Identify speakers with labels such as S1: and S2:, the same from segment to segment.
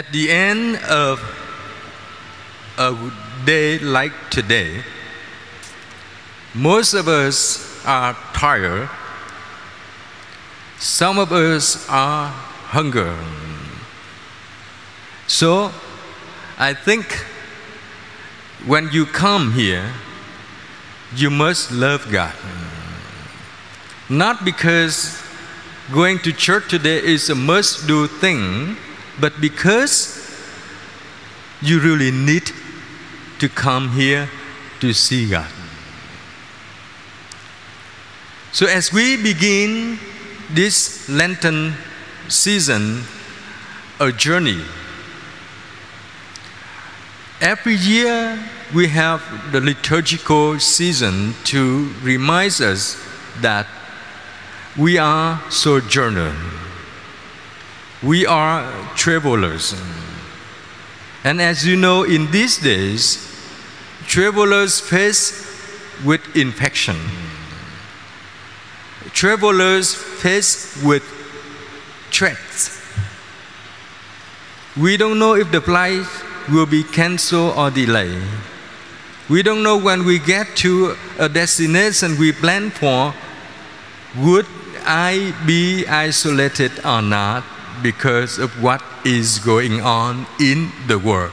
S1: At the end of a day like today, most of us are tired. Some of us are hungry. So, I think when you come here, you must love God. Not because going to church today is a must do thing, but because you really need to come here to see God. So, as we begin this Lenten season, a journey, every year we have the liturgical season to remind us that we are sojourners, we are travelers. And as you know, in these days, travelers face with infection travelers face with threats. We don't know if the flight will be canceled or delayed. We don't know when we get to a destination we plan for, would I be isolated or not because of what is going on in the world.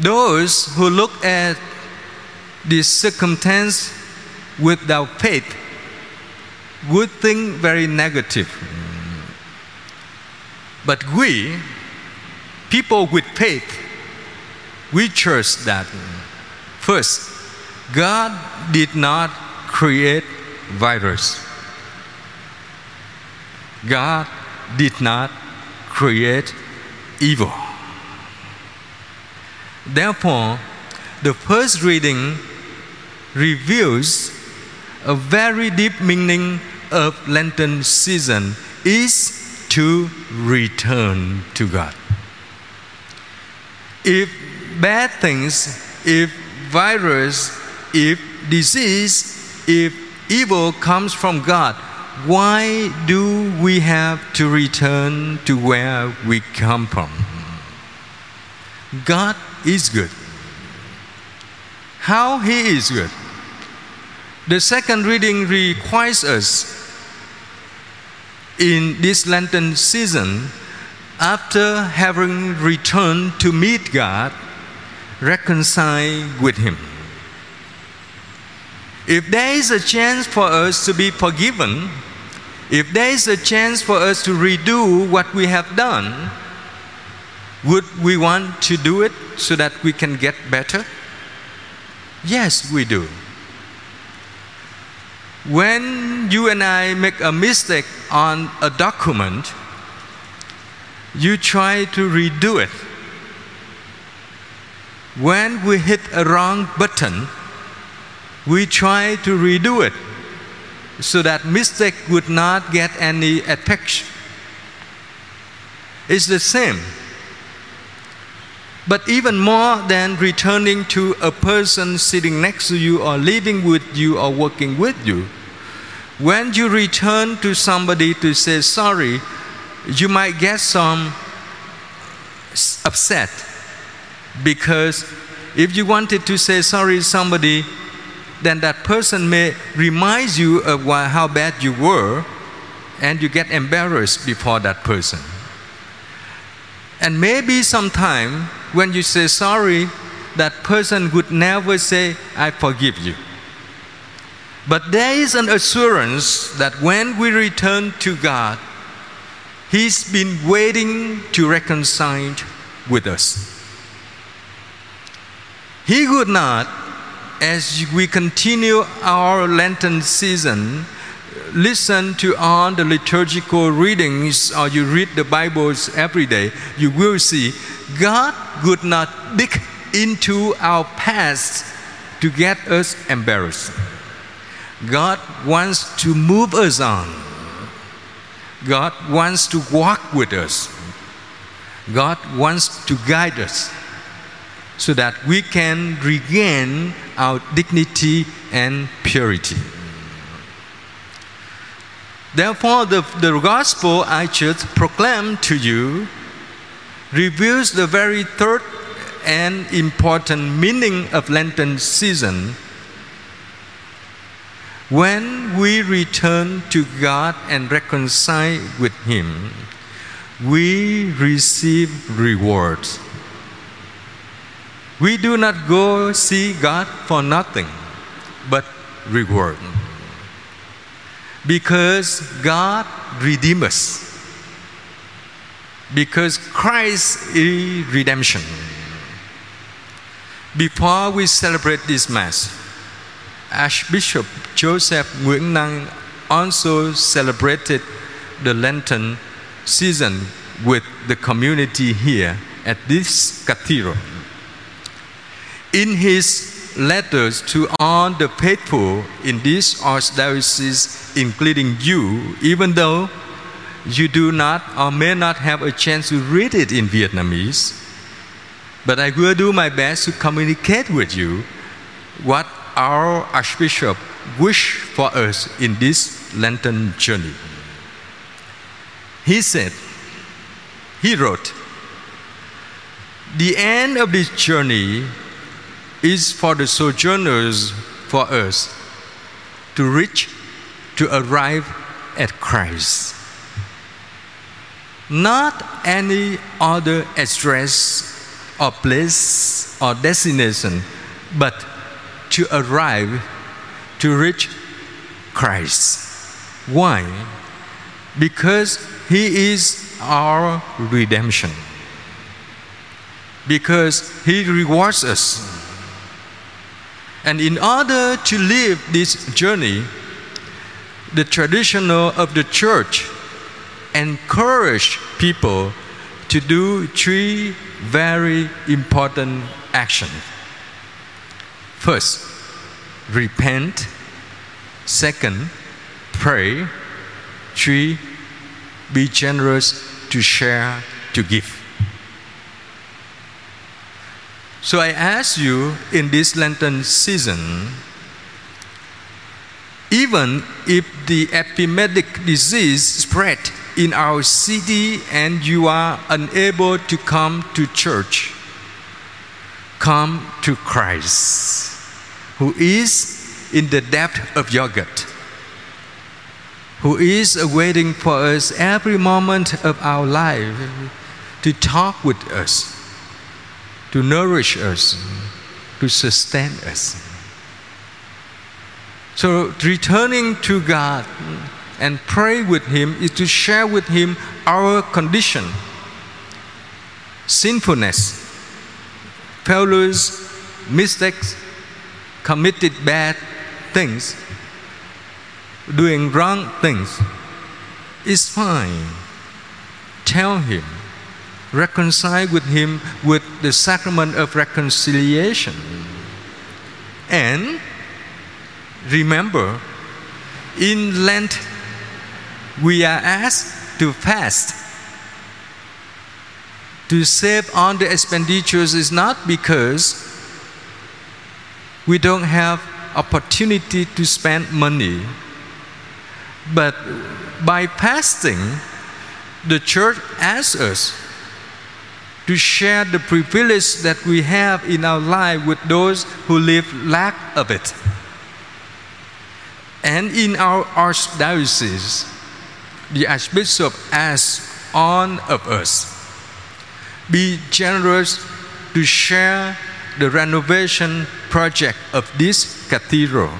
S1: Those who look at this circumstance without faith would think very negative. But we, people with faith, we trust that first, God did not create virus. God did not create evil. Therefore, the first reading reveals a very deep meaning of Lenten season is to return to God. If bad things, if virus, if disease, if evil comes from God, why do we have to return to where we come from? God is good. How He is good? The second reading requires us in this Lenten season, after having returned to meet God, reconcile with Him. If there is a chance for us to be forgiven, if there is a chance for us to redo what we have done, would we want to do it so that we can get better? Yes, we do. When you and I make a mistake on a document, you try to redo it. When we hit a wrong button, we try to redo it so that mistake would not get any attention. It's the same. But even more than returning to a person sitting next to you or living with you or working with you, when you return to somebody to say sorry, you might get some upset because if you wanted to say sorry to somebody, then that person may remind you of how bad you were and you get embarrassed before that person. And maybe sometime when you say sorry, that person would never say, I forgive you. But there is an assurance that when we return to God, He's been waiting to reconcile with us. He would not, as we continue our Lenten season, listen to all the liturgical readings or you read the Bibles every day, you will see God would not dig into our past to get us embarrassed. God wants to move us on. God wants to walk with us. God wants to guide us so that we can regain our dignity and purity. Therefore, the, the gospel I just proclaimed to you reveals the very third and important meaning of Lenten season. When we return to God and reconcile with Him, we receive rewards. We do not go see God for nothing, but reward. Because God redeemed us. Because Christ is redemption. Before we celebrate this Mass, Archbishop Joseph Nguyễn Năng also celebrated the Lenten season with the community here at this cathedral. In his letters to all the faithful in this archdiocese, including you, even though you do not or may not have a chance to read it in Vietnamese, but I will do my best to communicate with you what our Archbishop wished for us in this Lenten journey. He said, he wrote, The end of this journey is for the sojourners, for us, to reach, to arrive at Christ. Not any other address or place or destination, but to arrive, to reach Christ. Why? Because He is our redemption. Because He rewards us. And in order to live this journey, the traditional of the church encourage people to do three very important actions. First, repent. Second, pray. Three, be generous to share, to give. So I ask you in this Lenten season, even if the epidemic disease spread in our city and you are unable to come to church, come to Christ, who is in the depth of your gut, who is awaiting for us every moment of our life to talk with us, to nourish us, to sustain us. So, returning to God and pray with Him is to share with Him our condition, sinfulness, failures, mistakes, committed bad things, doing wrong things. It's fine. Tell Him. Reconcile with Him with the sacrament of reconciliation. And remember, in Lent, we are asked to fast. To save on the expenditures is not because we don't have opportunity to spend money, but by fasting, the church asks us to share the privilege that we have in our life with those who live lack of it. And in our archdiocese, the Archbishop asks all of us be generous to share the renovation project of this cathedral.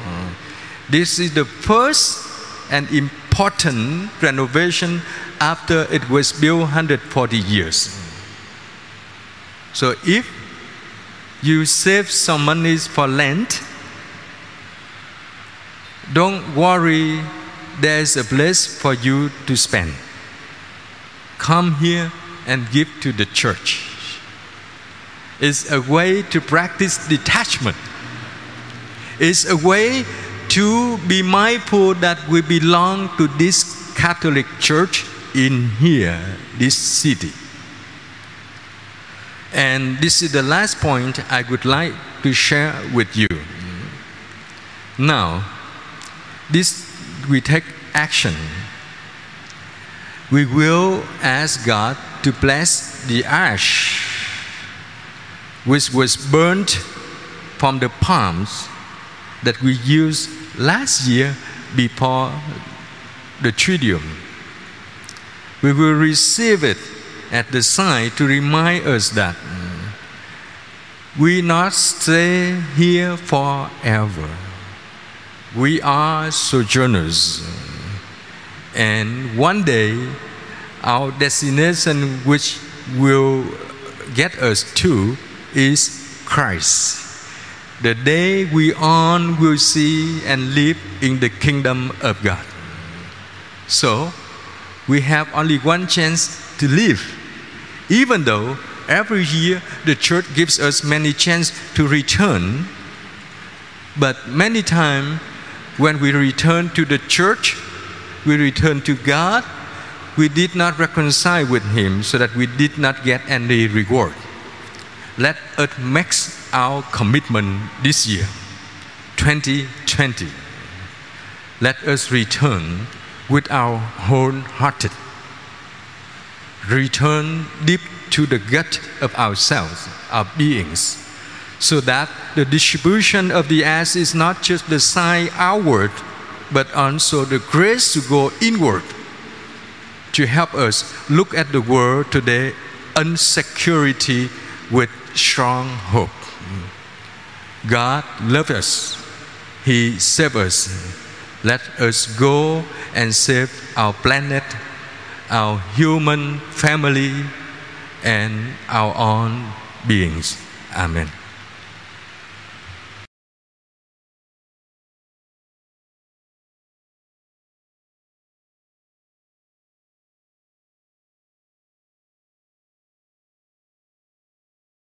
S1: This is the first and important renovation after it was built 140 years. So if you save some money for Lent, don't worry there's a place for you to spend. Come here and give to the church. It's a way to practice detachment. It's a way to be mindful that we belong to this Catholic Church in here, this city. And this is the last point I would like to share with you. Now, this we take action we will ask God to bless the ash which was burnt from the palms that we used last year before the Triduum. We will receive it at the side to remind us that mm, we not stay here forever. We are sojourners. Mm, and one day, our destination, which will get us to, is Christ. The day we on will see and live in the kingdom of God. So, we have only one chance to live, even though every year the church gives us many chances to return. But many times when we return to the church, we return to God, we did not reconcile with Him so that we did not get any reward. Let us make our commitment this year, 2020. Let us return with our wholehearted. Return deep to the gut of ourselves, our beings, so that the distribution of the ass is not just the sign outward, but also the grace to go inward to help us look at the world today unsecurity with strong hope. God loves us. He saved us. Let us go and save our planet, our human family, and our own beings. Amen.